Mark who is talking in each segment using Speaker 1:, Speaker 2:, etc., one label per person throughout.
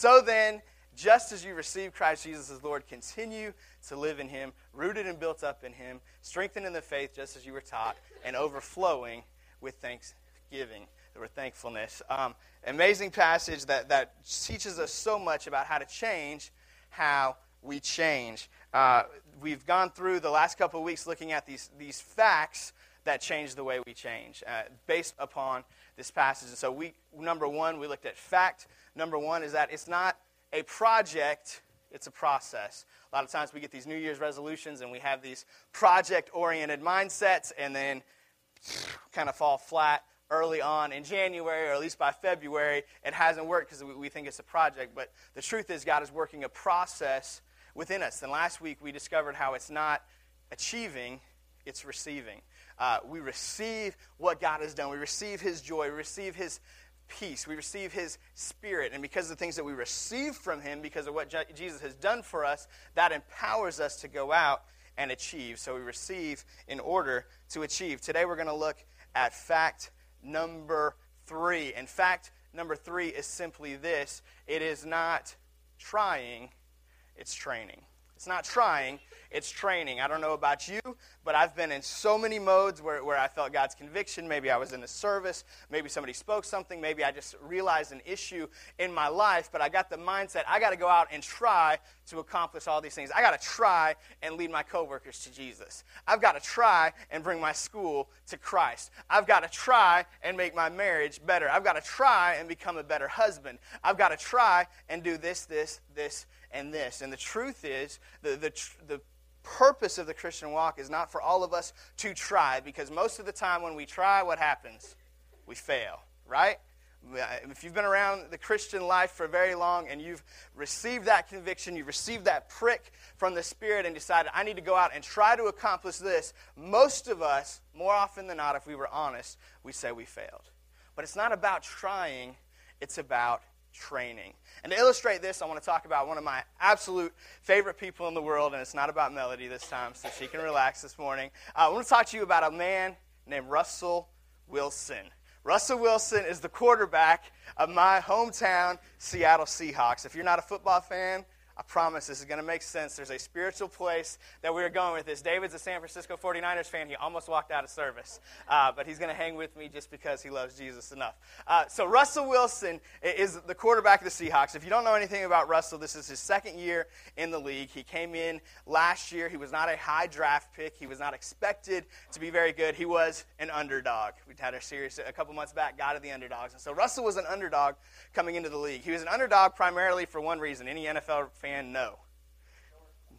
Speaker 1: So then, just as you receive Christ Jesus as Lord, continue to live in him, rooted and built up in him, strengthened in the faith just as you were taught, and overflowing with thanksgiving or thankfulness. Um, amazing passage that, that teaches us so much about how to change how we change. Uh, we've gone through the last couple of weeks looking at these, these facts that change the way we change uh, based upon this passage. And so, we, number one, we looked at fact. Number one is that it's not a project, it's a process. A lot of times we get these New Year's resolutions and we have these project oriented mindsets and then kind of fall flat early on in January or at least by February. It hasn't worked because we think it's a project. But the truth is, God is working a process within us. And last week we discovered how it's not achieving, it's receiving. Uh, we receive what God has done. We receive His joy. We receive His peace. We receive His Spirit. And because of the things that we receive from Him, because of what Jesus has done for us, that empowers us to go out and achieve. So we receive in order to achieve. Today we're going to look at fact number three. And fact number three is simply this it is not trying, it's training. It's not trying, it's training. I don't know about you, but I've been in so many modes where, where I felt God's conviction. Maybe I was in a service. Maybe somebody spoke something. Maybe I just realized an issue in my life. But I got the mindset I got to go out and try to accomplish all these things. I got to try and lead my coworkers to Jesus. I've got to try and bring my school to Christ. I've got to try and make my marriage better. I've got to try and become a better husband. I've got to try and do this, this, this, and this. And the truth is, the, the, the purpose of the Christian walk is not for all of us to try, because most of the time when we try, what happens? We fail, right? If you've been around the Christian life for very long and you've received that conviction, you've received that prick from the Spirit and decided, I need to go out and try to accomplish this, most of us, more often than not, if we were honest, we say we failed. But it's not about trying, it's about training. And to illustrate this, I want to talk about one of my absolute favorite people in the world, and it's not about Melody this time, so she can relax this morning. Uh, I want to talk to you about a man named Russell Wilson. Russell Wilson is the quarterback of my hometown Seattle Seahawks. If you're not a football fan, I promise this is going to make sense. There's a spiritual place that we're going with this. David's a San Francisco 49ers fan. He almost walked out of service, uh, but he's going to hang with me just because he loves Jesus enough. Uh, so, Russell Wilson is the quarterback of the Seahawks. If you don't know anything about Russell, this is his second year in the league. He came in last year. He was not a high draft pick, he was not expected to be very good. He was an underdog. We had a series a couple months back, God of the Underdogs. And so, Russell was an underdog coming into the league. He was an underdog primarily for one reason. Any NFL fan know.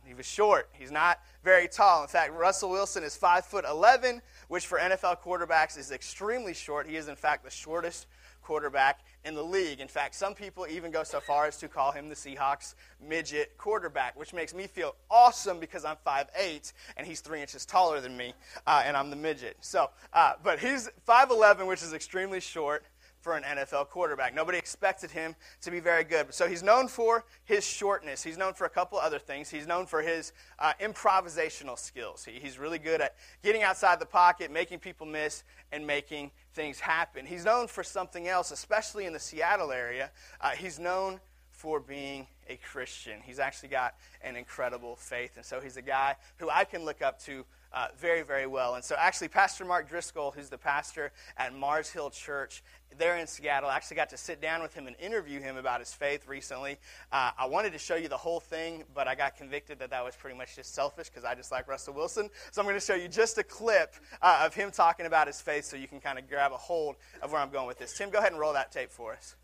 Speaker 1: He was short. He's not very tall. In fact, Russell Wilson is 5 foot 11, which for NFL quarterbacks is extremely short. He is in fact the shortest quarterback in the league. In fact, some people even go so far as to call him the Seahawks midget quarterback, which makes me feel awesome because I'm 5'8 and he's three inches taller than me, uh, and I'm the midget. So, uh, but he's 5'11, which is extremely short for an NFL quarterback. Nobody expected him to be very good. So he's known for his shortness. He's known for a couple other things. He's known for his uh, improvisational skills. He, he's really good at getting outside the pocket, making people miss, and making things happen. He's known for something else, especially in the Seattle area. Uh, he's known for being a Christian. He's actually got an incredible faith. And so he's a guy who I can look up to uh, very, very well. And so, actually, Pastor Mark Driscoll, who's the pastor at Mars Hill Church there in Seattle, actually got to sit down with him and interview him about his faith recently. Uh, I wanted to show you the whole thing, but I got convicted that that was pretty much just selfish because I just like Russell Wilson. So, I'm going to show you just a clip uh, of him talking about his faith so you can kind of grab a hold of where I'm going with this. Tim, go ahead and roll that tape for us.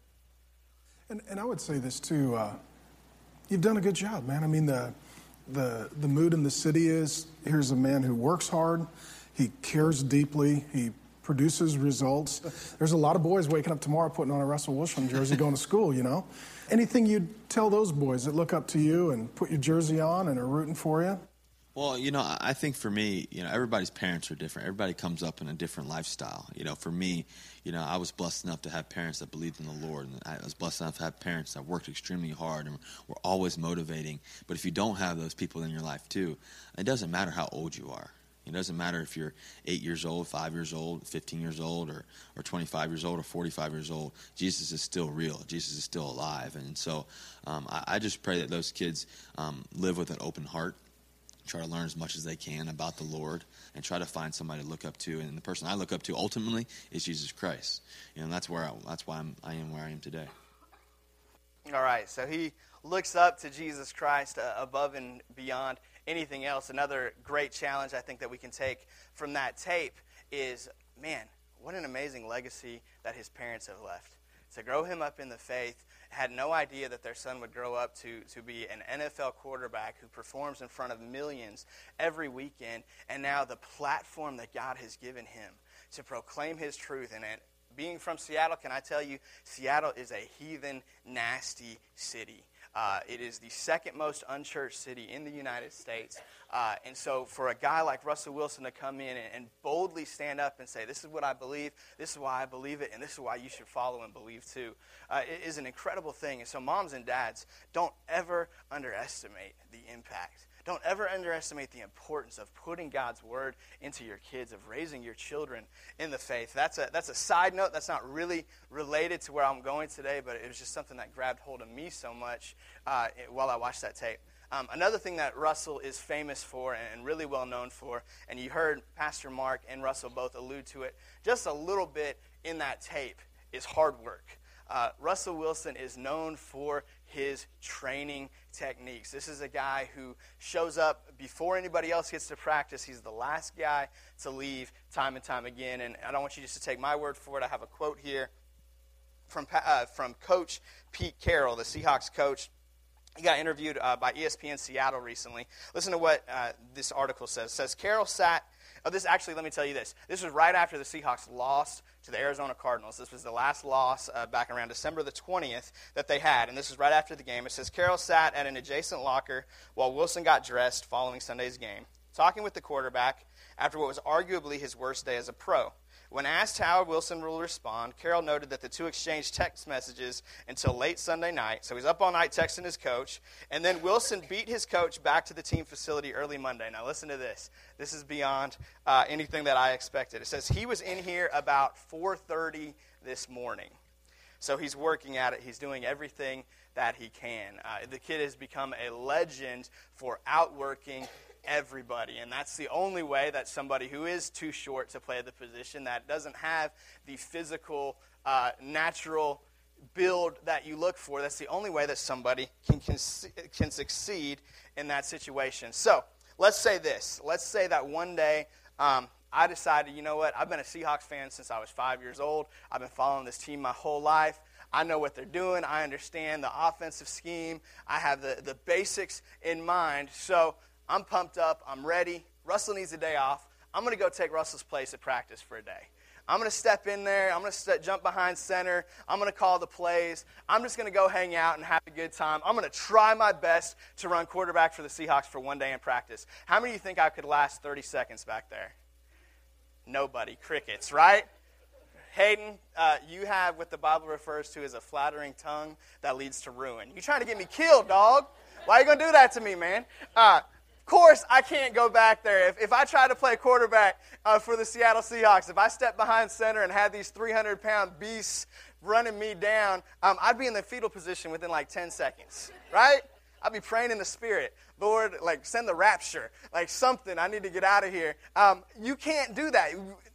Speaker 2: And, and I would say this too. Uh, you've done a good job, man. I mean, the the, the mood in the city is here's a man who works hard, he cares deeply, he produces results. There's a lot of boys waking up tomorrow putting on a Russell Wilson jersey going to school, you know? Anything you'd tell those boys that look up to you and put your jersey on and are rooting for you?
Speaker 3: Well, you know, I think for me, you know, everybody's parents are different. Everybody comes up in a different lifestyle. You know, for me, you know, I was blessed enough to have parents that believed in the Lord, and I was blessed enough to have parents that worked extremely hard and were always motivating. But if you don't have those people in your life too, it doesn't matter how old you are. It doesn't matter if you're eight years old, five years old, 15 years old, or, or 25 years old, or 45 years old. Jesus is still real. Jesus is still alive. And so um, I, I, just pray that those kids um, live with an open heart, try to learn as much as they can about the Lord, and try to find somebody to look up to. And the person I look up to ultimately is Jesus Christ. You know, that's where I, that's why I'm, I am where I am today.
Speaker 1: All right, so he looks up to Jesus Christ uh, above and beyond anything else. Another great challenge I think that we can take from that tape is man, what an amazing legacy that his parents have left. To grow him up in the faith, had no idea that their son would grow up to, to be an NFL quarterback who performs in front of millions every weekend, and now the platform that God has given him to proclaim his truth. And being from Seattle, can I tell you, Seattle is a heathen, nasty city. Uh, it is the second most unchurched city in the United States. Uh, and so, for a guy like Russell Wilson to come in and, and, boldly stand up and say, This is what I believe, this is why I believe it, and this is why you should follow and believe too, uh, it is an incredible thing. And so, moms and dads, don't ever underestimate the impact don't ever underestimate the importance of putting God's word into your kids, of raising your children in the faith. That's a, that's a side note. That's not really related to where I'm going today, but it was just something that grabbed hold of me so much uh, while I watched that tape. Um, another thing that Russell is famous for and really well known for, and you heard Pastor Mark and Russell both allude to it just a little bit in that tape, is hard work. Uh, Russell Wilson is known for his training techniques. This is a guy who shows up before anybody else gets to practice. He's the last guy to leave time and time again. And I don't want you just to take my word for it. I have a quote here from, uh, from Coach Pete Carroll, the Seahawks coach. He got interviewed uh, by ESPN Seattle recently. Listen to what uh, this article says. It says Carroll sat Oh, this actually, let me tell you this. This was right after the Seahawks lost to the Arizona Cardinals. This was the last loss uh, back around December the 20th that they had, and this is right after the game. It says Carroll sat at an adjacent locker while Wilson got dressed following Sunday's game, talking with the quarterback after what was arguably his worst day as a pro. When asked how Wilson will respond, Carroll noted that the two exchanged text messages until late Sunday night. So he's up all night texting his coach. And then Wilson beat his coach back to the team facility early Monday. Now, listen to this. This is beyond uh, anything that I expected. It says he was in here about 4.30 this morning. So he's working at it. He's doing everything that he can. Uh, the kid has become a legend for outworking everybody. And that's the only way that somebody who is too short to play the position, that doesn't have the physical, uh, natural build that you look for, that's the only way that somebody can, can, can succeed in that situation. So let's say this. Let's say that one day um, I decided, you know what, I've been a Seahawks fan since I was five years old. I've been following this team my whole life. I know what they're doing. I understand the offensive scheme. I have the, the basics in mind. So I'm pumped up. I'm ready. Russell needs a day off. I'm going to go take Russell's place at practice for a day. I'm going to step in there. I'm going to st- jump behind center. I'm going to call the plays. I'm just going to go hang out and have a good time. I'm going to try my best to run quarterback for the Seahawks for one day in practice. How many of you think I could last 30 seconds back there? Nobody. Crickets, right? Hayden, uh, you have what the Bible refers to as a flattering tongue that leads to ruin. You trying to get me killed, dog? Why are you going to do that to me, man? Uh, course, I can't go back there. If, if I try to play quarterback uh, for the Seattle Seahawks, if I step behind center and had these 300 pound beasts running me down, um, I'd be in the fetal position within like 10 seconds, right? I'd be praying in the spirit. Lord, like, send the rapture, like something. I need to get out of here. Um, you can't do that.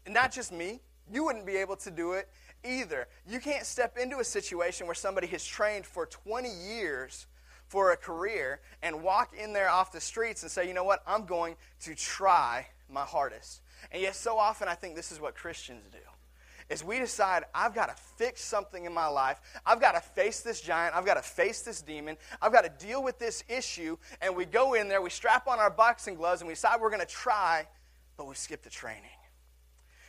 Speaker 1: Not just me. You wouldn't be able to do it either. You can't step into a situation where somebody has trained for 20 years for a career and walk in there off the streets and say, you know what, I'm going to try my hardest. And yet, so often, I think this is what Christians do. Is we decide, I've got to fix something in my life. I've got to face this giant. I've got to face this demon. I've got to deal with this issue. And we go in there, we strap on our boxing gloves, and we decide we're going to try, but we skip the training.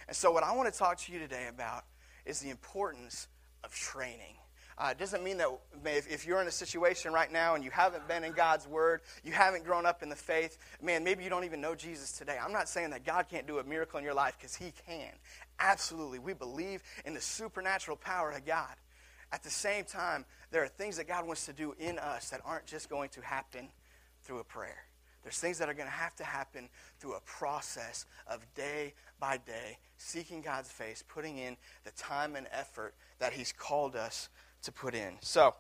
Speaker 1: And so, what I want to talk to you today about is the importance of training. Uh, it doesn't mean that if, if, you're in a situation right now and you haven't been in God's Word, you haven't grown up in the faith, man, maybe you don't even know Jesus today. I'm not saying that God can't do a miracle in your life because He can. Absolutely. We believe in the supernatural power of God. At the same time, there are things that God wants to do in us that aren't just going to happen through a prayer. There's things that are going to have to happen through a process of day by day, seeking God's face, putting in the time and effort that He's called us to put in. So,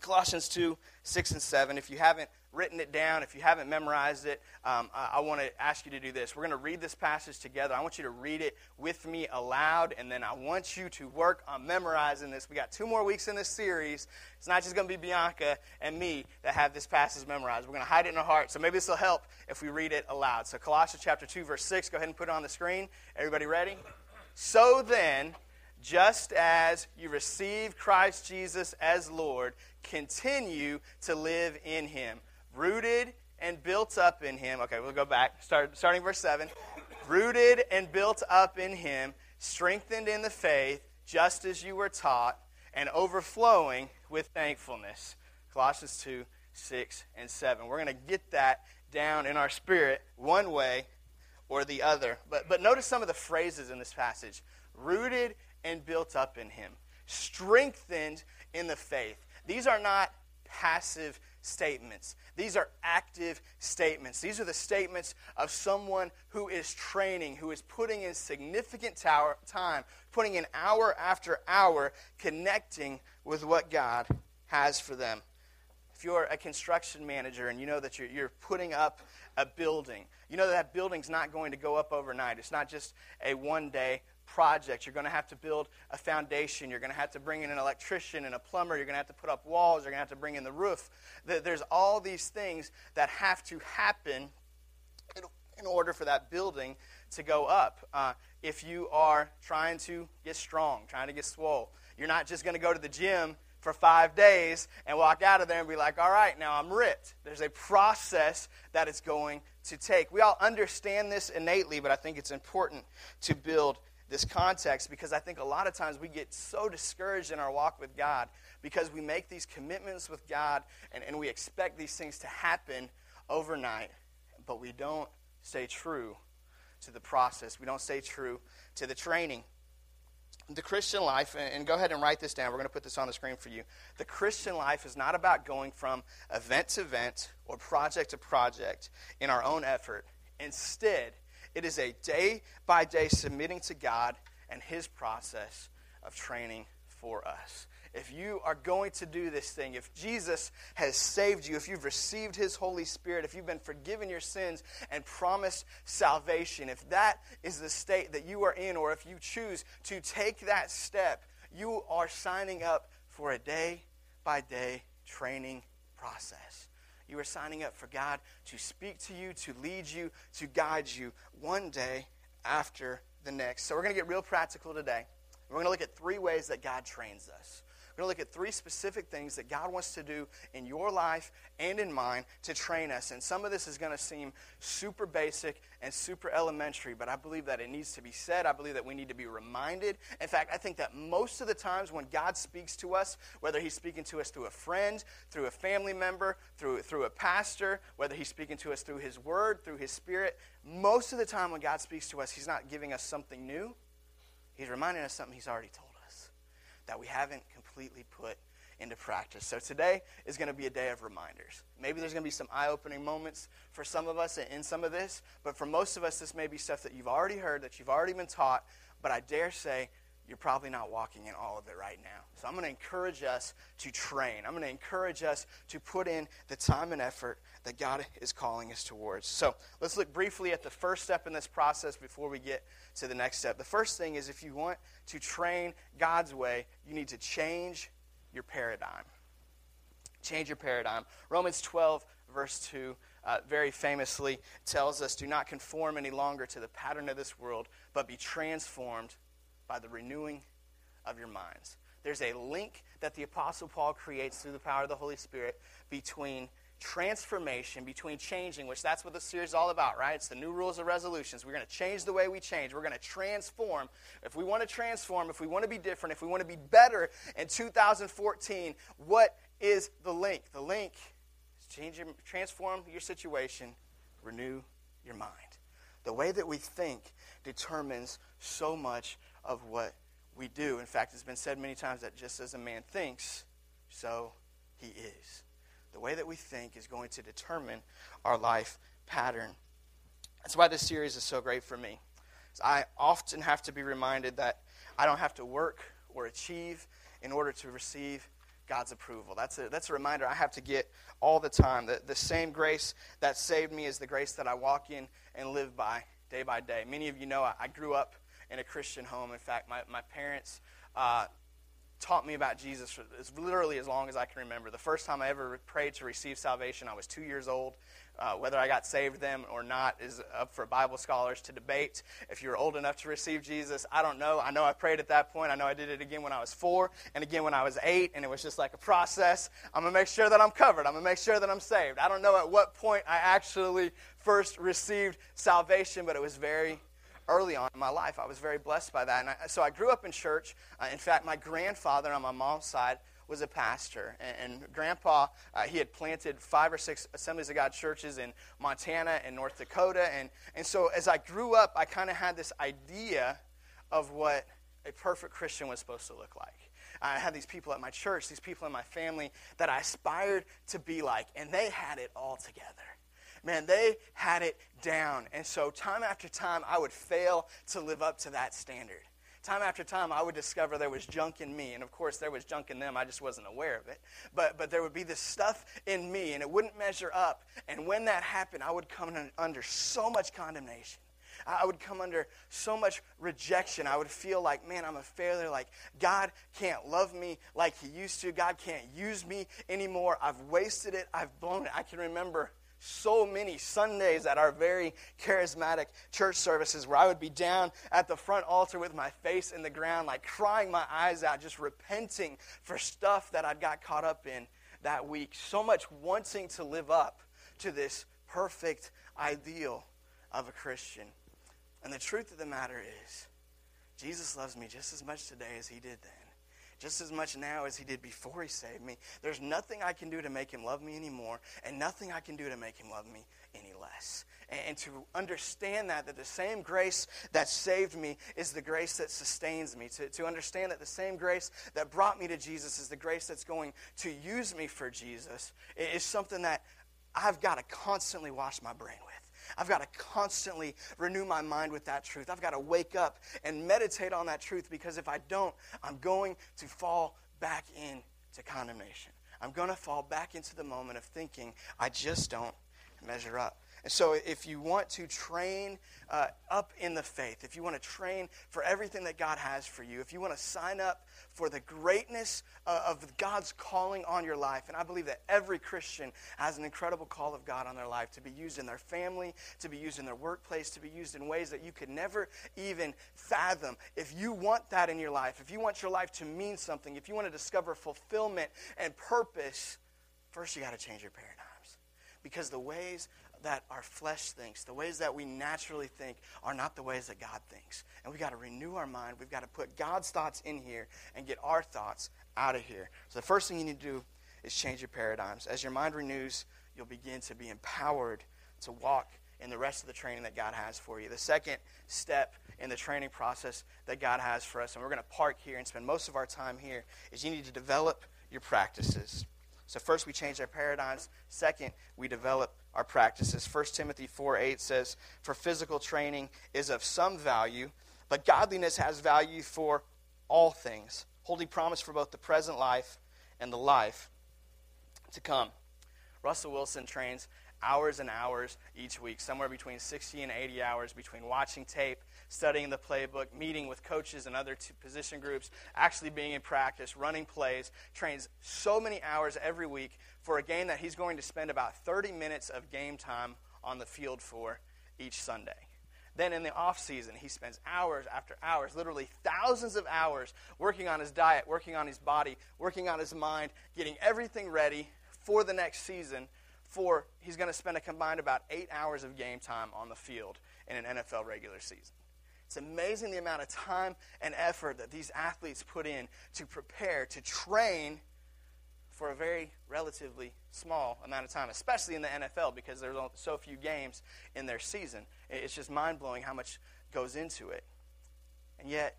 Speaker 1: Colossians 2 6 and 7. If you haven't written it down, if you haven't memorized it, um, I, I want to ask you to do this. We're going to read this passage together. I want you to read it with me aloud, and then I want you to work on memorizing this. We got two more weeks in this series. It's not just going to be Bianca and me that have this passage memorized. We're going to hide it in our heart. So maybe this will help if we read it aloud. So Colossians chapter 2, verse 6. Go ahead and put it on the screen. Everybody ready? So then, just as you received Christ Jesus as Lord, continue to live in him rooted and built up in him. Okay, we'll go back. Start, starting verse 7. Rooted and built up in him, strengthened in the faith, just as you were taught, and overflowing with thankfulness. Colossians 2, 6, and 7. We're going to get that down in our spirit one way or the other. But, but notice some of the phrases in this passage rooted and built up in him, strengthened in the faith. These are not passive statements. These are active statements. These are the statements of someone who is training, who is putting in significant tower, time, putting in hour after hour, connecting with what God has for them. If you're a construction manager and you know that you're, you're putting up a building, you know that, that building's not going to go up overnight. It's not just a one day project. You're going to have to build a foundation. You're going to have to bring in an electrician and a plumber. You're going to have to put up walls. You're going to have to bring in the roof. There's all these things that have to happen in order for that building to go up. Uh, if you are trying to get strong, trying to get swole, you're not just going to go to the gym for five days and walk out of there and be like, all right, now I'm ripped. There's a process that it's going to take. We all understand this innately, but I think it's important to build this context because I think a lot of times we get so discouraged in our walk with God because we make these commitments with God and, and we expect these things to happen overnight, but we don't stay true to the process. We don't stay true to the training. The Christian life, and go ahead and write this down. We're going to put this on the screen for you. The Christian life is not about going from event to event or project to project in our own effort. Instead, it is a day by day submitting to God and His process of training for us. If you are going to do this thing, if Jesus has saved you, if you've received His Holy Spirit, if you've been forgiven your sins and promised salvation, if that is the state that you are in, or if you choose to take that step, you are signing up for a day by day training process. You are signing up for God to speak to you, to lead you, to guide you one day after the next. So we're going to get real practical today. We're going to look at three ways that God trains us. We're going to look at three specific things that God wants to do in your life and in mine to train us. And some of this is going to seem super basic and super elementary, but I believe that it needs to be said. I believe that we need to be reminded. In fact, I think that most of the times when God speaks to us, whether He's speaking to us through a friend, through a family member, through, through a pastor, whether He's speaking to us through His Word, through His Spirit, most of the time when God speaks to us, He's not giving us something new. He's reminding us something He's already told that we haven't completely put into practice. So today is going to be a day of reminders. Maybe there's going to be some eye opening moments for some of us in some of this, but for most of us, this may be stuff that you've already heard, that you've already been taught, but I dare say you're probably not walking in all of it right now. So I'm going to encourage us to train. I'm going to encourage us to put in the time and effort that God is calling us towards. So let's look briefly at the first step in this process before we get to the next step. The first thing is if you want to train God's way, you need to change your paradigm. Change your paradigm. Romans 12, verse 2, uh, very famously tells us do not conform any longer to the pattern of this world, but be transformed by the renewing of your minds. There's a link that the Apostle Paul creates through the power of the Holy Spirit between transformation, between changing, which that's what the series is all about, right? It's the new rules of resolutions. We're going to change the way we change. We're going to transform. If we want to transform, if we want to be different, if we want to be better in 2014, what is the link? The link is change your, transform your situation, renew your mind. The way that we think determines so much of what we do. In fact, it's been said many times that just as a man thinks, so he is. The way that we think is going to determine our life pattern. That's why this series is so great for me. I often have to be reminded that I don't have to work or achieve in order to receive God's approval. That's a, that's a reminder I have to get all the time. The, the same grace that saved me is the grace that I walk in and live by day by day. Many of you know I, I grew up in a Christian home. In fact, my, my parents uh, taught me about Jesus for as literally as long as I can remember. The first time I ever prayed to receive salvation, I was two years old. Uh, whether I got saved then or not is up for Bible scholars to debate. If you're old enough to receive Jesus, I don't know. I know I prayed at that point. I know I did it again when I was four and again when I was eight, and it was just like a process. I'm going to make sure that I'm covered. I'm going to make sure that I'm saved. I don't know at what point I actually first received salvation, but it was very early on in my life. I was very blessed by that. And I, so I grew up in church. Uh, in fact, my grandfather on my mom's side was a pastor. And, and Grandpa, uh, he had planted five or six Assemblies of God churches in Montana and North Dakota. And, and so as I grew up, I kind of had this idea of what a perfect Christian was supposed to look like. I had these people at my church, these people in my family that I aspired to be like, and they had it all together. Man, they had it down. And so, time after time, I would fail to live up to that standard time after time, I would discover there was junk in me. And of course, there was junk in them. I just wasn't aware of it. But, but there would be this stuff in me, and it wouldn't measure up. And when that happened, I would come under so much condemnation. I would come under so much rejection. I would feel like, man, I'm a failure. Like, God can't love me like He used to. God can't use me anymore. I've wasted it. I've blown it. I can remember so many Sundays at our very charismatic church services where I would be down at the front altar with my face in the ground, like crying my eyes out, just repenting for stuff that I'd got caught up in that week. So much wanting to live up to this perfect ideal of a Christian. And the truth of the matter is, Jesus loves me just as much today as he did then just as much now as he did before he saved me. There's nothing I can do to make him love me anymore, and nothing I can do to make him love me any less. And, to understand that, that the same grace that saved me is the grace that sustains me. To, to understand that the same grace that brought me to Jesus is the grace that's going to use me for Jesus is something that I've got to constantly wash my brain with. I've got to constantly renew my mind with that truth. I've got to wake up and meditate on that truth because if I don't, I'm going to fall back into condemnation. I'm going to fall back into the moment of thinking I just don't measure up. And so, if you want to train uh, up in the faith, if you want to train for everything that God has for you, if you want to sign up for the greatness uh, of God's calling on your life. And I believe that every Christian has an incredible call of God on their life to be used in their family, to be used in their workplace, to be used in ways that you could never even fathom. If you want that in your life, if you want your life to mean something, if you want to discover fulfillment and purpose, first you got to change your paradigms. Because the ways that our flesh thinks, the ways that we naturally think, are not the ways that God thinks. And we've got to renew our mind. We've got to put God's thoughts in here and get our thoughts out of here. So the first thing you need to do is change your paradigms. As your mind renews, you'll begin to be empowered to walk in the rest of the training that God has for you. The second step in the training process that God has for us, and we're going to park here and spend most of our time here, is you need to develop your practices. So first we change our paradigms. Second, we develop our practices. 1 Timothy 4 8 says, For physical training is of some value, but godliness has value for all things, holding promise for both the present life and the life to come. Russell Wilson trains hours and hours each week, somewhere between 60 and 80 hours between watching tape, studying the playbook, meeting with coaches and other position groups, actually being in practice, running plays, trains so many hours every week for a game that he's going to spend about 30 minutes of game time on the field for each Sunday. Then in the off season, he spends hours after hours, literally thousands of hours, working on his diet, working on his body, working on his mind, getting everything ready for the next season for he's going to spend a combined about eight hours of game time on the field in an NFL regular season. It's amazing the amount of time and effort that these athletes put in to prepare, to train for a very relatively small amount of time, especially in the NFL because there's so few games in their season. It's just mind blowing how much goes into it. And yet,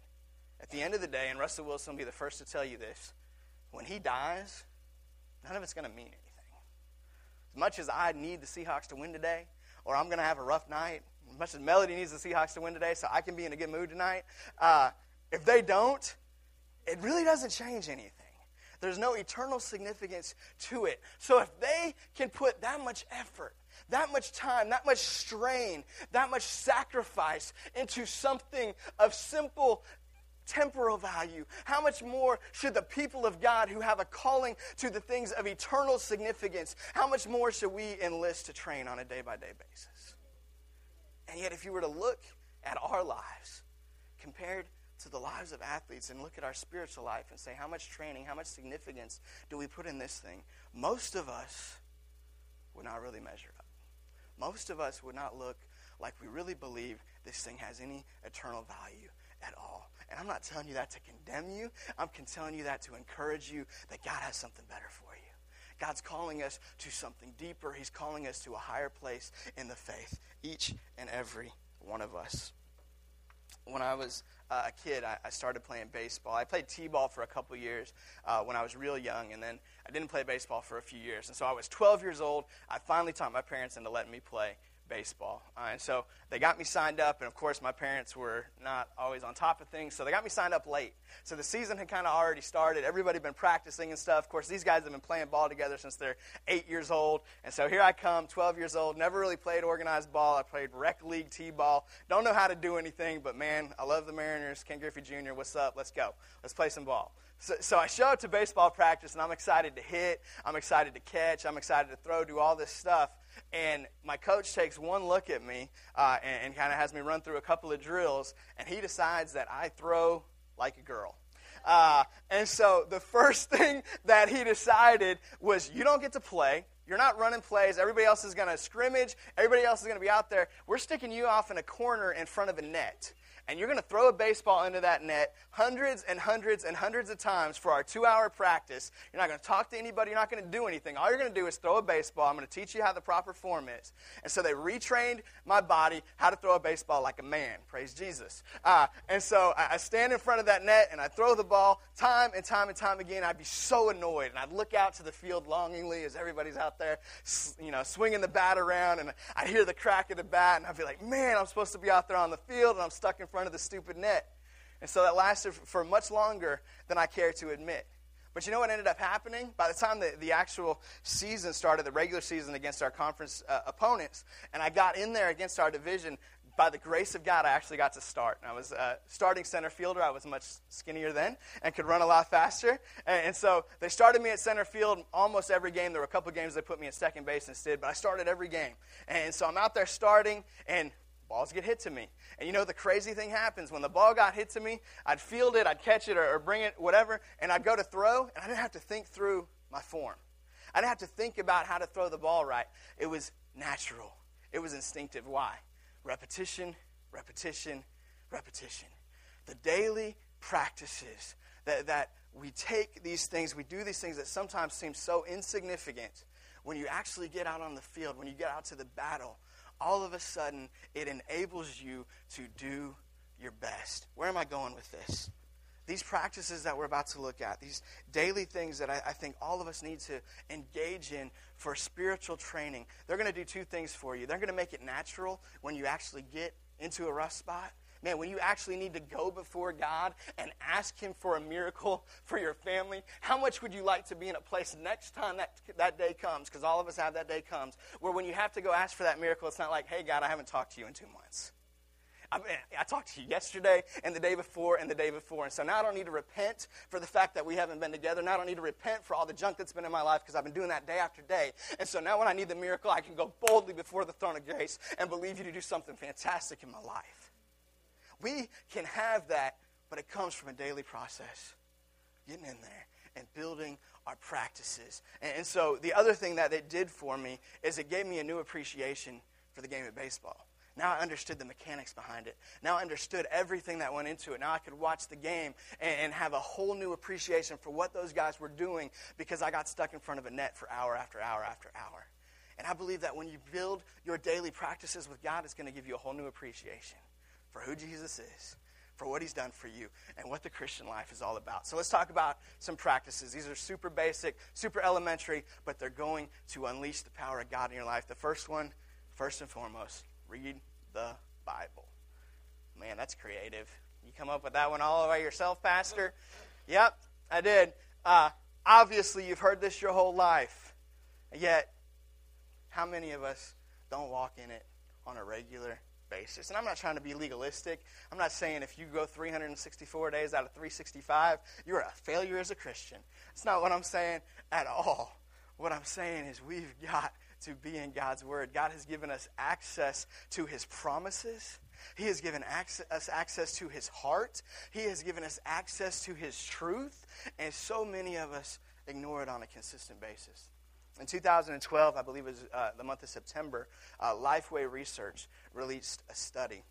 Speaker 1: at the end of the day, and Russell Wilson will be the first to tell you this, when he dies, none of it's going to mean anything. As much as I need the Seahawks to win today, or I'm going to have a rough night, as much as Melody needs the Seahawks to win today so I can be in a good mood tonight, uh, if they don't, it really doesn't change anything. There's no eternal significance to it. So if they can put that much effort, that much time, that much strain, that much sacrifice into something of simple temporal value, how much more should the people of God who have a calling to the things of eternal significance, how much more should we enlist to train on a day by day basis? And yet, if you were to look at our lives compared to the lives of athletes and look at our spiritual life and say, how much training, how much significance do we put in this thing? Most of us would not really measure up. Most of us would not look like we really believe this thing has any eternal value at all. And I'm not telling you that to condemn you. I'm telling you that to encourage you that God has something better for you. God's calling us to something deeper. He's calling us to a higher place in the faith, each and every one of us. When I was uh, a kid, I, I, started playing baseball. I played t-ball for a couple years uh, when I was real young, and then I didn't play baseball for a few years. And so I was 12 years old. I finally talked my parents into letting me play baseball. Uh, and so they got me signed up, and of course, my parents were not always on top of things, so they got me signed up late. So the season had kind of already started. Everybody had been practicing and stuff. Of course, these guys have been playing ball together since they're eight years old. And so here I come, 12 years old, never really played organized ball. I played rec league T ball. Don't know how to do anything, but man, I love the Mariners. Ken Griffey Jr., what's up? Let's go. Let's play some ball. So, so, I show up to baseball practice and I'm excited to hit, I'm excited to catch, I'm excited to throw, do all this stuff. And my coach takes one look at me uh, and, and kind of has me run through a couple of drills, and he decides that I throw like a girl. Uh, and so the first thing that he decided was you don't get to play. You're not running plays. Everybody else is going to scrimmage. Everybody else is going to be out there. We're sticking you off in a corner in front of a net and you're going to throw a baseball into that net hundreds and hundreds and hundreds of times for our two hour practice. You're not going to talk to anybody. You're not going to do anything. All you're going to do is throw a baseball. I'm going to teach you how the proper form is. And so they retrained my body how to throw a baseball like a man. Praise Jesus. Uh, and so I stand in front of that net and I throw the ball time and time and time again. I'd be so annoyed. And I'd look out to the field longingly as everybody's out there, you know, swinging the bat around. And I'd hear the crack of the bat. And I'd be like, man, I'm supposed to be out there on the field and I'm stuck in front of the stupid net. And so that lasted for much longer than I care to admit. But you know what ended up happening? By the time the, the actual season started, the regular season against our conference uh, opponents, and I got in there against our division, by the grace of God, I actually got to start. And I was uh, starting center fielder. I was much skinnier then and could run a lot faster. And, and, so they started me at center field almost every game. There were a couple games they put me at second base instead, but I started every game. And so I'm out there starting, and balls get hit to me. And you know, the crazy thing happens when the ball got hit to me, I'd field it, I'd catch it, or, or bring it, whatever, and I'd go to throw, and I didn't have to think through my form. I didn't have to think about how to throw the ball right. It was natural, it was instinctive. Why? Repetition, repetition, repetition. The daily practices that, that we take these things, we do these things that sometimes seem so insignificant. When you actually get out on the field, when you get out to the battle, all of a sudden it enables you to do your best. Where am I going with this? These practices that we're about to look at, these daily things that I, I think all of us need to engage in for spiritual training, they're going to do two things for you. They're going to make it natural when you actually get into a rough spot, Man, when you actually need to go before God and ask Him for a miracle for your family, how much would you like to be in a place next time that, that day comes? Because all of us have that day comes, where when you have to go ask for that miracle, it's not like, hey, God, I haven't talked to you in two months. I, I, talked to you yesterday and the day before and the day before. And so now I don't need to repent for the fact that we haven't been together. Now I don't need to repent for all the junk that's been in my life because I've been doing that day after day. And so now when I need the miracle, I can go boldly before the throne of grace and believe you to do something fantastic in my life. We can have that, but it comes from a daily process. Getting in there and building our practices. And, and so the other thing that it did for me is it gave me a new appreciation for the game of baseball. Now I understood the mechanics behind it. Now I understood everything that went into it. Now I could watch the game and, and, have a whole new appreciation for what those guys were doing because I got stuck in front of a net for hour after hour after hour. And I believe that when you build your daily practices with God, it's going to give you a whole new appreciation for who Jesus is, for what He's done for you and what the Christian life is all about. So let's talk about some practices. These are super basic, super elementary, but they're going to unleash the power of God in your life. The first one, first and foremost, read the Bible. Man, that's creative. You come up with that one all by yourself, Pastor? Yep, I did. Uh, obviously, you've heard this your whole life. Yet, how many of us don't walk in it on a regular basis? And I'm not trying to be legalistic. I'm not saying if you go 364 days out of 365, you're a failure as a Christian. It's not what I'm saying at all. What I'm saying is we've got to be in God's Word. God has given us access to His promises. He has given access, us access to His heart. He has given us access to His truth. And so many of us ignore it on a consistent basis. In 2012, I believe it was uh, the month of September, uh, Lifeway Research released a study.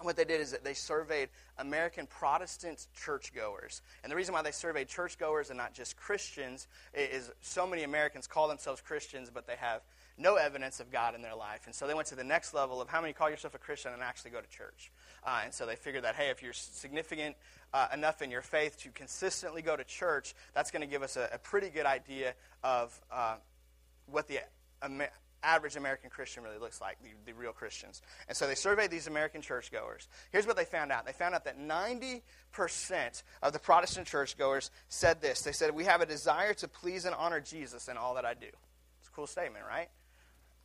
Speaker 1: And what they did is that they surveyed American Protestant churchgoers. And the reason why they surveyed churchgoers and not just Christians is so many Americans call themselves Christians, but they have no evidence of God in their life. And so they went to the next level of how many call yourself a Christian and actually go to church. Uh, and so they figured that, hey, if you're significant uh, enough in your faith to consistently go to church, that's going to give us a, a, pretty good idea of uh, what the average American Christian really looks like, the, the, real Christians. And so they surveyed these American churchgoers. Here's what they found out they found out that 90% of the Protestant churchgoers said this they said, We have a desire to please and honor Jesus in all that I do. It's a cool statement, right?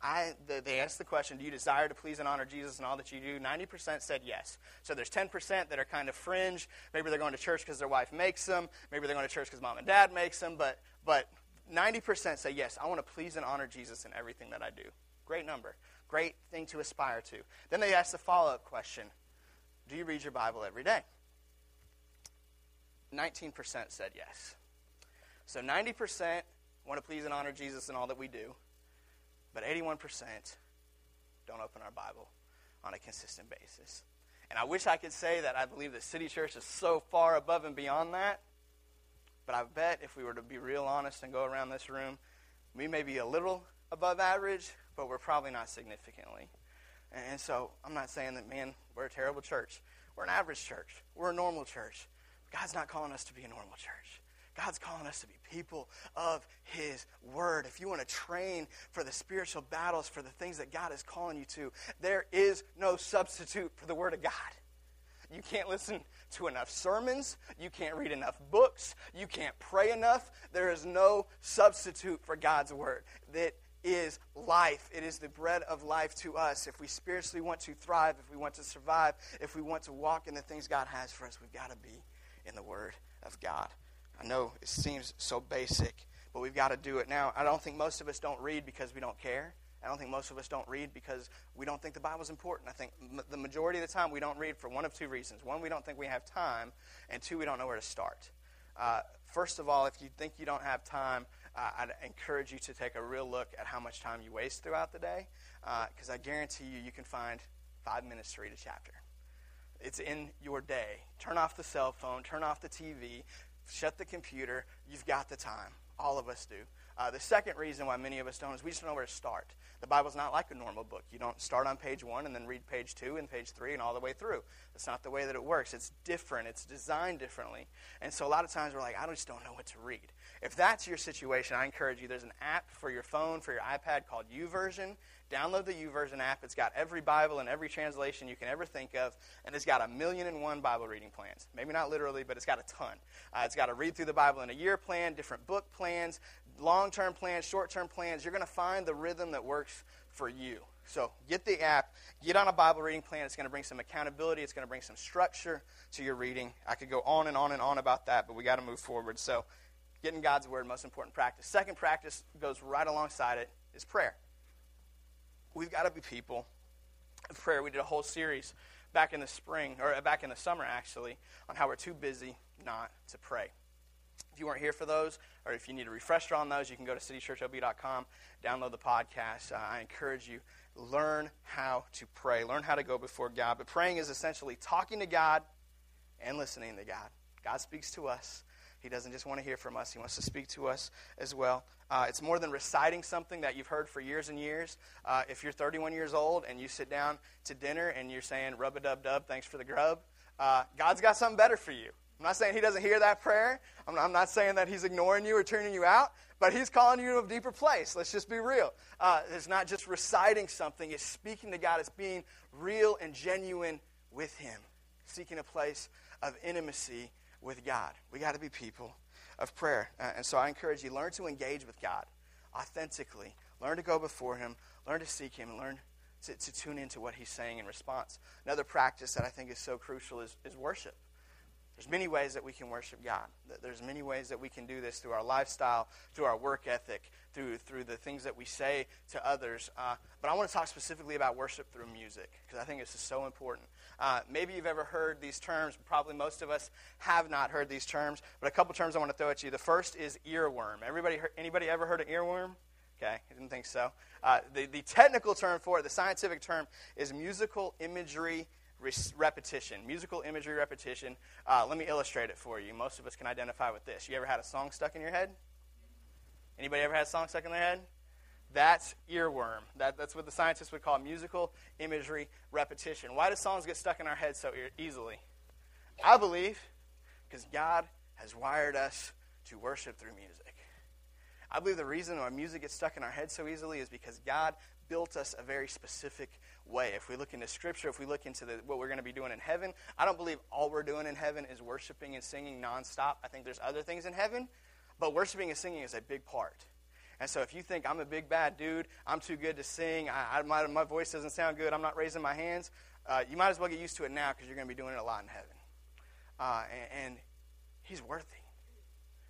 Speaker 1: I, the, they asked the question, do you desire to please and honor Jesus in all that you do? 90% said yes. So there's 10% that are kind of fringe. Maybe they're going to church because their wife makes them. Maybe they're going to church because mom and dad makes them. But, but 90% say, yes, I want to please and honor Jesus in everything that I do. Great number. Great thing to aspire to. Then they asked the follow up question Do you read your Bible every day? 19% said yes. So 90% want to please and honor Jesus in all that we do, but 81% don't open our Bible on a consistent basis. And I wish I could say that I believe that City Church is so far above and beyond that. But I bet if we were to be real honest and go around this room, we may be a little above average, but we're probably not significantly. And so I'm not saying that, man, we're a terrible church. We're an average church. We're a normal church. God's not calling us to be a normal church. God's calling us to be people of His Word. If you want to train for the spiritual battles, for the things that God is calling you to, there is no substitute for the Word of God. You can't listen to enough sermons. You can't read enough books. You can't pray enough. There is no substitute for God's word. That is life. It is the bread of life to us. If we spiritually want to thrive, if we want to survive, if we want to walk in the things God has for us, we've got to be in the Word of God. I know it seems so basic, but we've got to do it now. I don't think most of us don't read because we don't care. I don't think most of us don't read because we don't think the Bible's important. I think m- the majority of the time we don't read for one of two reasons. One, we don't think we have time, and two, we don't know where to start. Uh, first of all, if you think you don't have time, uh, I'd encourage you to take a real look at how much time you waste throughout the day, because uh, I guarantee you, you can find five minutes to read a chapter. It's in your day. Turn off the cell phone, turn off the TV, shut the computer. You've got the time. All of us do. Uh, the second reason why many of us don't is we just don't know where to start. The Bible's not like a normal book. You don't start on page one and then read page two and page three and all the way through. That's not the way that it works. It's different, it's designed differently. And so a lot of times we're like, I just don't know what to read. If that's your situation, I encourage you, there's an app for your phone, for your iPad called YouVersion. Download the YouVersion app. It's got every Bible and every translation you can ever think of, and it's got a million and one Bible reading plans. Maybe not literally, but it's got a ton. Uh, it's got a read through the Bible in a year plan, different book plans, long term plans, short term plans. You're going to find the rhythm that works for you. So get the app, get on a Bible reading plan. It's going to bring some accountability, it's going to bring some structure to your reading. I could go on and on and on about that, but we got to move forward. So getting God's word, most important practice. Second practice goes right alongside it is prayer. We've got to be people of prayer. We did a whole series back in the spring, or back in the summer actually, on how we're too busy not to pray. If you weren't here for those, or if you need a refresher on those, you can go to citychurchob.com, download the podcast. Uh, I encourage you, learn how to pray, learn how to go before God. But praying is essentially talking to God and listening to God. God speaks to us. He doesn't just want to hear from us, He wants to speak to us as well. Uh, it's more than reciting something that you've heard for years and years. Uh, if you're 31 years old and you sit down to dinner and you're saying, rub a dub dub, thanks for the grub, uh, God's got something better for you. I'm not saying He doesn't hear that prayer. I'm not, I'm not saying that He's ignoring you or turning you out, but He's calling you to a deeper place. Let's just be real. Uh, it's not just reciting something, it's speaking to God, it's being real and genuine with Him, seeking a place of intimacy with God. We got to be people of prayer. Uh, and so I encourage you learn to engage with God authentically. Learn to go before Him, learn to seek Him, and learn to, to tune into what He's saying in response. Another practice that I think is so crucial is, is worship. There's many ways that we can worship God. There's many ways that we can do this through our lifestyle, through our work ethic, through through the things that we say to others. Uh, but I want to talk specifically about worship through music because I think this is so important. Uh, maybe you've ever heard these terms. Probably most of us have not heard these terms. But a couple terms I want to throw at you. The first is earworm. Everybody, anybody ever heard of earworm? Okay, I didn't think so. Uh, the, the technical term for it, the scientific term, is musical imagery repetition, musical imagery repetition. Uh, let me illustrate it for you. Most of us can identify with this. You ever had a song stuck in your head? Anybody ever had a song stuck in their head? That's earworm. That, that's what the scientists would call musical imagery repetition. Why do songs get stuck in our head so e- easily? I believe because God has wired us to worship through music. I believe the reason why music gets stuck in our head so easily is because God built us a very specific way. If we look into Scripture, if we look into the, what we're going to be doing in heaven, I don't believe all we're doing in heaven is worshiping and singing nonstop. I think there's other things in heaven, but worshiping and singing is a big part. And so if you think I'm a big bad dude, I'm too good to sing, I, I, my, my voice doesn't sound good, I'm not raising my hands, uh, you might as well get used to it now because you're going to be doing it a lot in heaven. Uh, and, and He's worthy.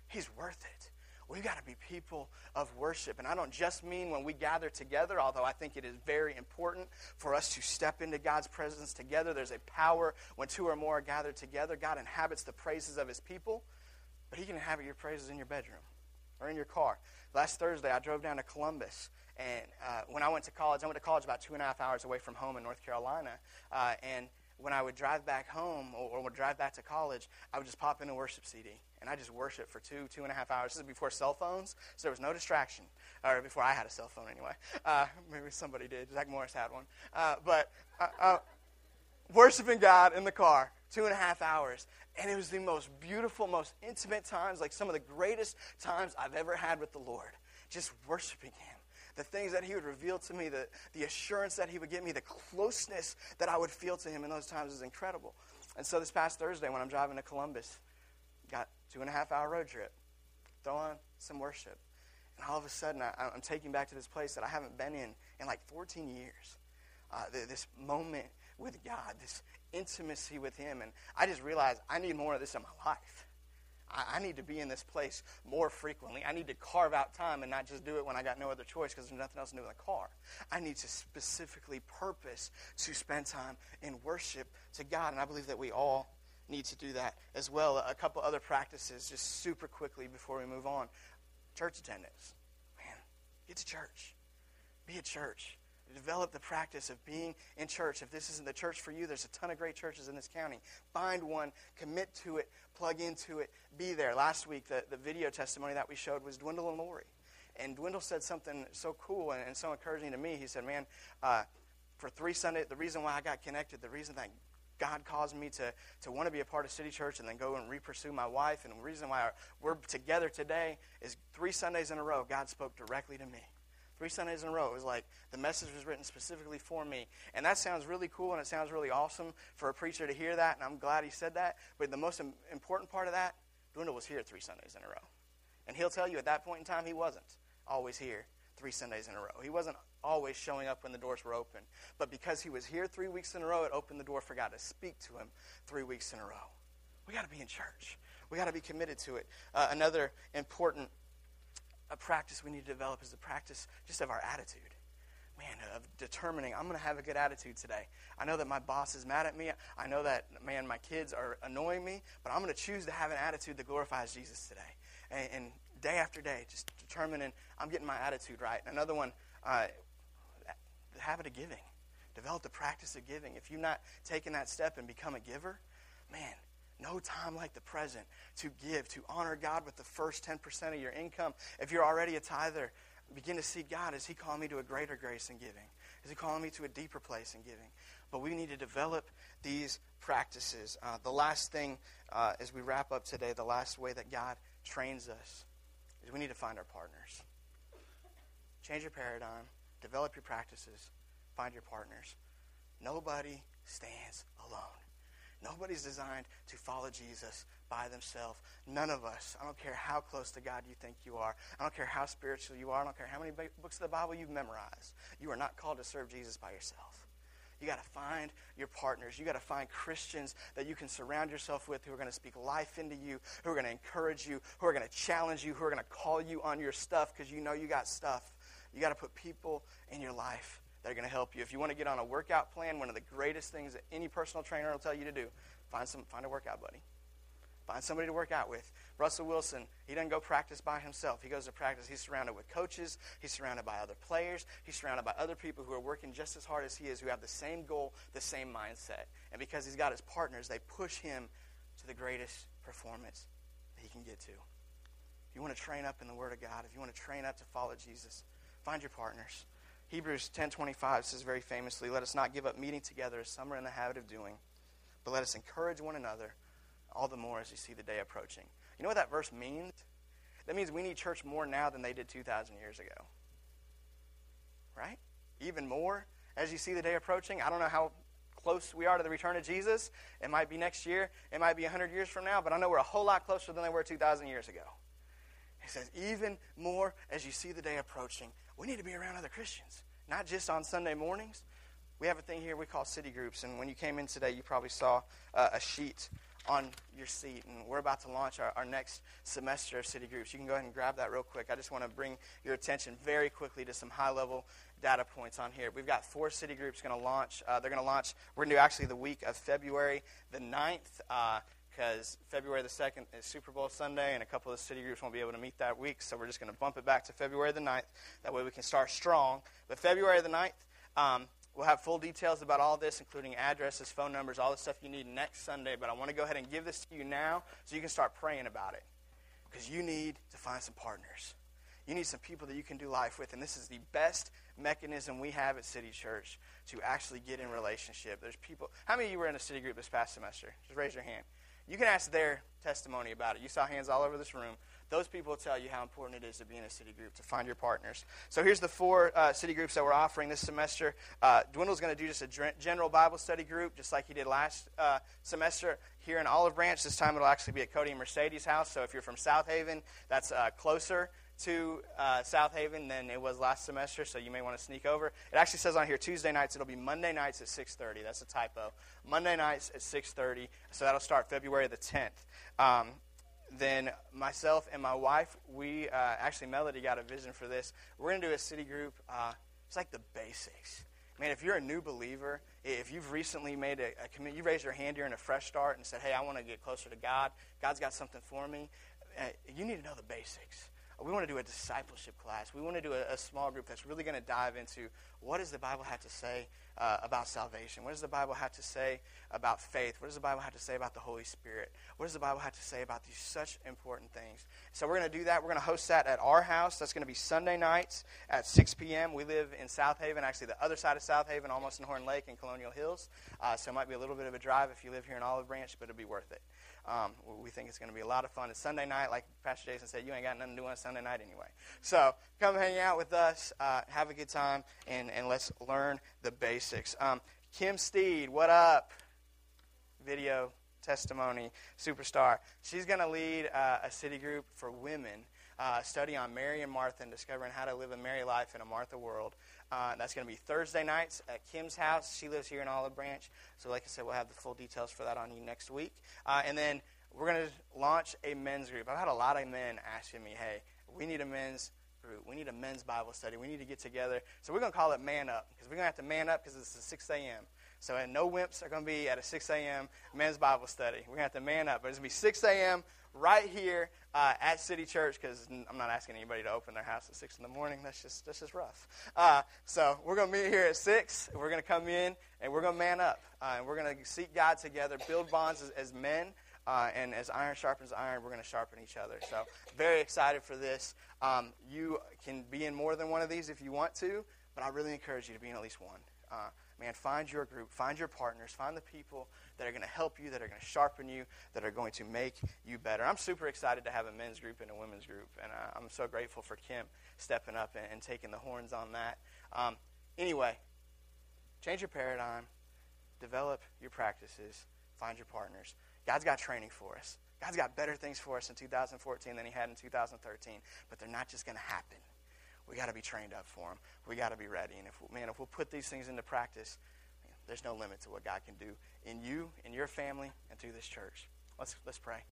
Speaker 1: He's worth it. We've got to be people of worship. And I don't just mean when we gather together, although I think it is very important for us to step into God's presence together. There's a power when two or more are gathered together. God inhabits the praises of his people, but he can inhabit your praises in your bedroom or in your car. Last Thursday, I drove down to Columbus. And uh, when I went to college, I went to college about two and a half hours away from home in North Carolina. Uh, and when I would drive back home or, or would drive back to college, I would just pop in a worship CD and I just worshiped for two, two and a half hours. This is before cell phones, so there was no distraction, or before I had a cell phone anyway. Uh, maybe somebody did. Zach Morris had one. Uh, but uh, uh, worshiping God in the car, two and a half hours. And it was the most beautiful, most intimate times, like some of the greatest times I've ever had with the Lord, just worshiping Him the things that he would reveal to me, the, the assurance that he would give me, the closeness that I would feel to him in those times is incredible. And so this past Thursday, when I'm driving to Columbus, got two and a half hour road trip, throw on some worship. And all of a sudden, I, am taken back to this place that I haven't been in in like 14 years. Uh, this moment with God, this intimacy with Him. And I just realized I need more of this in my life. I, I need to be in this place more frequently. I need to carve out time and not just do it when I got no other choice because there's nothing else to do in the car. I need to specifically purpose to spend time in worship to God. And I believe that we all need to do that as well. A couple other practices, just super quickly before we move on. Church attendance. Man, get to church. Be at church develop the practice of being in church. If this isn't the church for you, there's a ton of great churches in this county. Find one, commit to it, plug into it, be there. Last week, the, the video testimony that we showed was Dwindle and Lori. And Dwindle said something so cool and, and so encouraging to me. He said, Man, uh, for three Sunday, the reason why I got connected, the reason that God caused me to, to want to be a part of City Church and then go and re-pursue my wife. And the reason why we're together today is three Sundays in a row, God spoke directly to me. Three Sundays in a row. It was like the message was written specifically for me. And that sounds really cool and it sounds really awesome for a preacher to hear that. And I'm glad he said that. But the most important part of that, Dwindle was here three Sundays in a row. And he'll tell you at that point in time, he wasn't always here three Sundays in a row. He wasn't always showing up when the doors were open. But because he was here three weeks in a row, it opened the door for God to speak to him three weeks in a row. We got to be in church. We got to be committed to it. Uh, another important a practice we need to develop is the practice just of our attitude. Man, of determining I'm going to have a good attitude today. I know that my boss is mad at me. I know that, man, my kids are annoying me, but I'm going to choose to have an attitude that glorifies Jesus today. And, and day after day, just determining I'm getting my attitude right. Another one, uh, the habit of giving. Develop the practice of giving. If you've not taken that step and become a giver, man, no time like the present to give, to honor God with the first 10% of your income. If you're already a tither, begin to see God. Is He calling me to a greater grace in giving? Is He calling me to a deeper place in giving? But we need to develop these practices. Uh, the last thing, uh, as we wrap up today, the last way that God trains us is we need to find our partners. Change your paradigm, develop your practices, find your partners. Nobody stands alone. Nobody's designed to follow Jesus by themselves. None of us. I don't care how close to God you think you are. I don't care how spiritual you are. I don't care how many books of the Bible you've memorized. You are not called to serve Jesus by yourself. You got to find your partners. You got to find Christians that you can surround yourself with who are going to speak life into you, who are going to encourage you, who are going to challenge you, who are going to call you on your stuff because you know you got stuff. You got to put people in your life that are going to help you. If you want to get on a workout plan, one of the greatest things that any personal trainer will tell you to do, find some find a workout buddy. Find somebody to work out with. Russell Wilson, he doesn't go practice by himself. He goes to practice. He's surrounded with coaches. He's surrounded by other players. He's surrounded by other people who are working just as hard as he is, who have the same goal, the same mindset. And because he's got his partners, they push him to the greatest performance that he can get to. If you want to train up in the Word of God, if you want to train up to follow Jesus, find your partners. Hebrews 10:25 says very famously, "Let us not give up meeting together as some are in the habit of doing, but let us encourage one another." all the more as you see the day approaching. You know what that verse means? That means we need church more now than they did 2,000 years ago. Right? Even more as you see the day approaching. I don't know how close we are to the return of Jesus. It might be next year, it might be 100 years from now, but I know we're a whole lot closer than they were 2,000 years ago. He says, even more as you see the day approaching, we need to be around other Christians, not just on Sunday mornings. We have a thing here we call city groups, and when you came in today, you probably saw uh, a sheet on your seat. And we're about to launch our, our next semester of City Groups. You can go ahead and grab that real quick. I just want to bring your attention very quickly to some high level data points on here. We've got four city groups going to launch. Uh, they're going to launch, we're going to do actually the week of February the 9th. Because February the 2nd is Super Bowl Sunday, and a couple of the city groups won't be able to meet that week, so we're just going to bump it back to February the 9th. That way we can start strong. But February the 9th, um, We'll have full details about all this, including addresses, phone numbers, all the stuff you need next Sunday. But I want to go ahead and give this to you now so you can start praying about it. Because you need to find some partners. You need some people that you can do life with. And this is the best mechanism we have at City Church to actually get in relationship. There's people. How many of you were in a city group this past semester? Just raise your hand. You can ask their testimony about it. You saw hands all over this room. Those people will tell you how important it is to be in a city group, to find your partners. So here's the four uh, city groups that we're offering this semester. Uh, Dwindle's going to do just a general Bible study group, just like he did last uh, semester here in Olive Branch. This time it'll actually be at Cody and Mercedes' house. So if you're from Southaven, that's uh, closer to uh, Southaven than it was last semester, so you may want to sneak over. It actually says on here Tuesday nights. It'll be Monday nights at 6:30. That's a typo. Monday nights at 6:30. So that'll start February the 10th. Um, then myself and my wife, we uh, actually Melody got a vision for this. We're gonna do a city group. Uh, it's like the basics. Man, if you're a new believer, if you've recently made a, a commitment, you raised your hand here in a fresh start and said, "Hey, I want to get closer to God. God's got something for me." Uh, you need to know the basics we want to do a discipleship class. We want to do a, a small group that's really going to dive into what does the Bible have to say uh, about salvation? What does the Bible have to say about faith? What does the Bible have to say about the Holy Spirit? What does the Bible have to say about these such important things? So we're going to do that. We're going to host that at our house. That's going to be Sunday nights at 6 p.m. We live in Southaven, actually the other side of Southaven, almost in Horn Lake in Colonial Hills. Uh, so it might be a little bit of a drive if you live here in Olive Branch, but it'll be worth it. Um, we think it's going to be a lot of fun. It's Sunday night, like Pastor Jason said, you ain't got nothing to do on Sunday night anyway. So come hang out with us, uh, have a good time, and, and let's learn the basics. Um, Kim Steed, what up? Video testimony superstar. She's going to lead uh, a city group for women. Uh, study on Mary and Martha and discovering how to live a Mary life in a Martha world. Uh, that's going to be Thursday nights at Kim's house. She lives here in Olive Branch. So, like I said, we'll have the full details for that on you next week. Uh, and then we're going to launch a men's group. I've had a lot of men asking me, hey, we need a men's group. We need a men's Bible study. We need to get together. So, we're going to call it Man Up because we're going to have to man up because it's a 6 a.m. So, no wimps are going to be at a 6 a.m. men's Bible study. We're going to have to man up. But it's going to be 6 a.m right here uh, at City Church because I'm not asking anybody to open their house at six in the morning. That's just that's just rough. Uh, so we're going to meet here at six. We're going to come in and we're going to man up uh, and we're going to seek God together, build bonds as, as men. Uh, and as iron sharpens iron, we're going to sharpen each other. So, very excited for this. Um, you can be in more than one of these if you want to, but I really encourage you to be in at least one. Uh, man, find your group, find your partners, find the people that are going to help you, that are going to sharpen you, that are going to make you better. I'm super excited to have a men's group and a women's group, and uh, I'm so grateful for Kim stepping up and, and taking the horns on that. Um, anyway, change your paradigm, develop your practices, find your partners. God's got training for us. God's got better things for us in 2014 than He had in 2013, but they're not just going to happen. We got to be trained up for them. We got to be ready. And if man, if we'll put these things into practice, there's no limit to what God can do in you, in your family, and through this church. Let's let's pray.